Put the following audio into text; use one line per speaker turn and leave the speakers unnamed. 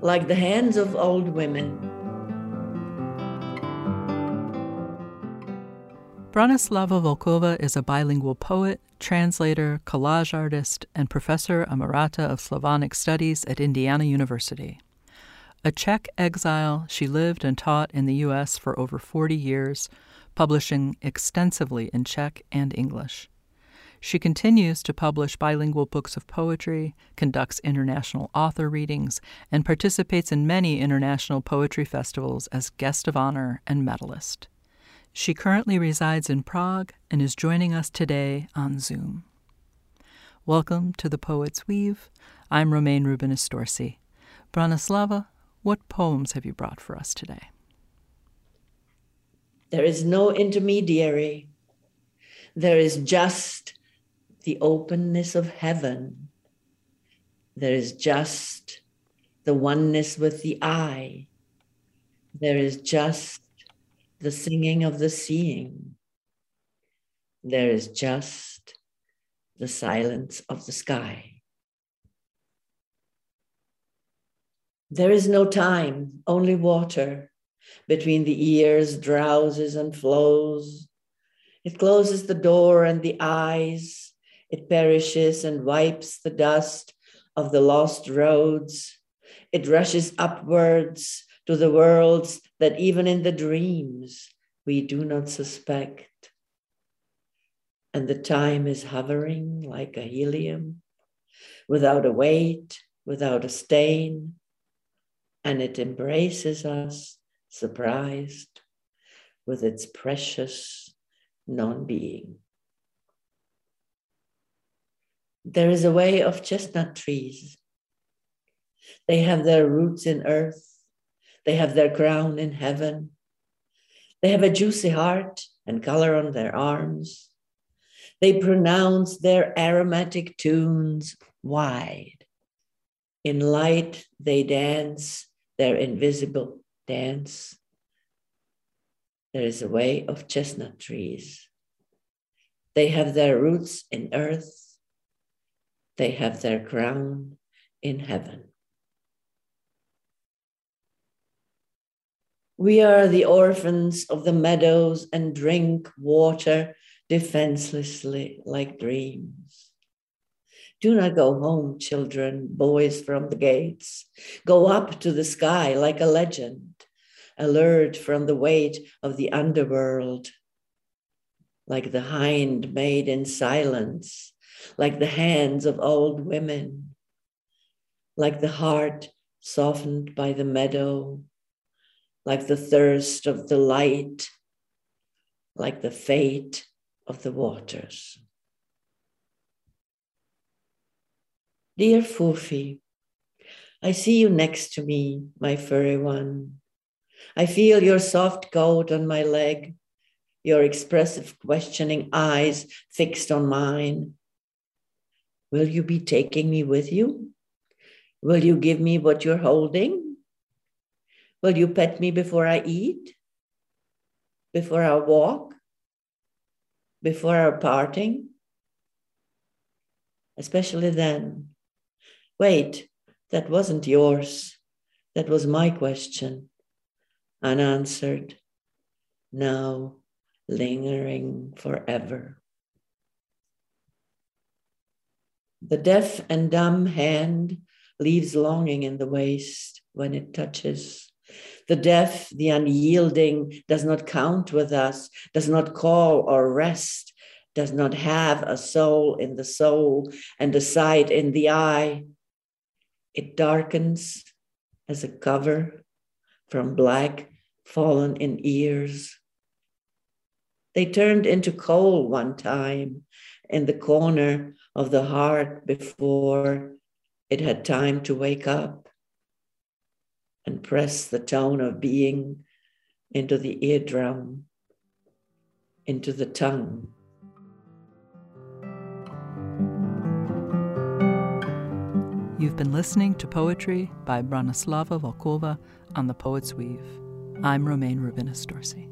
Like the hands of old women.
Bronislava Volkova is a bilingual poet, translator, collage artist, and professor emerita of Slavonic Studies at Indiana University. A Czech exile, she lived and taught in the U.S. for over 40 years, publishing extensively in Czech and English. She continues to publish bilingual books of poetry, conducts international author readings, and participates in many international poetry festivals as guest of honor and medalist. She currently resides in Prague and is joining us today on Zoom. Welcome to The Poet's Weave. I'm Romaine Rubinas Dorsey. Bronislava, what poems have you brought for us today?
There is no intermediary. There is just the openness of heaven. There is just the oneness with the eye. There is just the singing of the seeing. There is just the silence of the sky. There is no time, only water. Between the ears drowses and flows. It closes the door and the eyes. It perishes and wipes the dust of the lost roads. It rushes upwards to the worlds that even in the dreams we do not suspect. And the time is hovering like a helium, without a weight, without a stain, and it embraces us, surprised, with its precious non being. There is a way of chestnut trees. They have their roots in earth, they have their crown in heaven. They have a juicy heart and color on their arms. They pronounce their aromatic tunes wide. In light, they dance their invisible dance. There is a way of chestnut trees. They have their roots in earth, they have their crown in heaven. We are the orphans of the meadows and drink water defenselessly like dreams. Do not go home, children, boys from the gates. Go up to the sky like a legend, alert from the weight of the underworld, like the hind made in silence, like the hands of old women, like the heart softened by the meadow, like the thirst of the light, like the fate of the waters. Dear Fufi, I see you next to me, my furry one. I feel your soft coat on my leg, your expressive, questioning eyes fixed on mine. Will you be taking me with you? Will you give me what you're holding? Will you pet me before I eat? Before our walk? Before our parting? Especially then, Wait, that wasn't yours. That was my question. Unanswered, now lingering forever. The deaf and dumb hand leaves longing in the waist when it touches. The deaf, the unyielding, does not count with us, does not call or rest, does not have a soul in the soul and a sight in the eye. It darkens as a cover from black fallen in ears. They turned into coal one time in the corner of the heart before it had time to wake up and press the tone of being into the eardrum, into the tongue.
You've been listening to poetry by Bronislava Volkova on The Poet's Weave. I'm Romaine Rubinas Dorsey.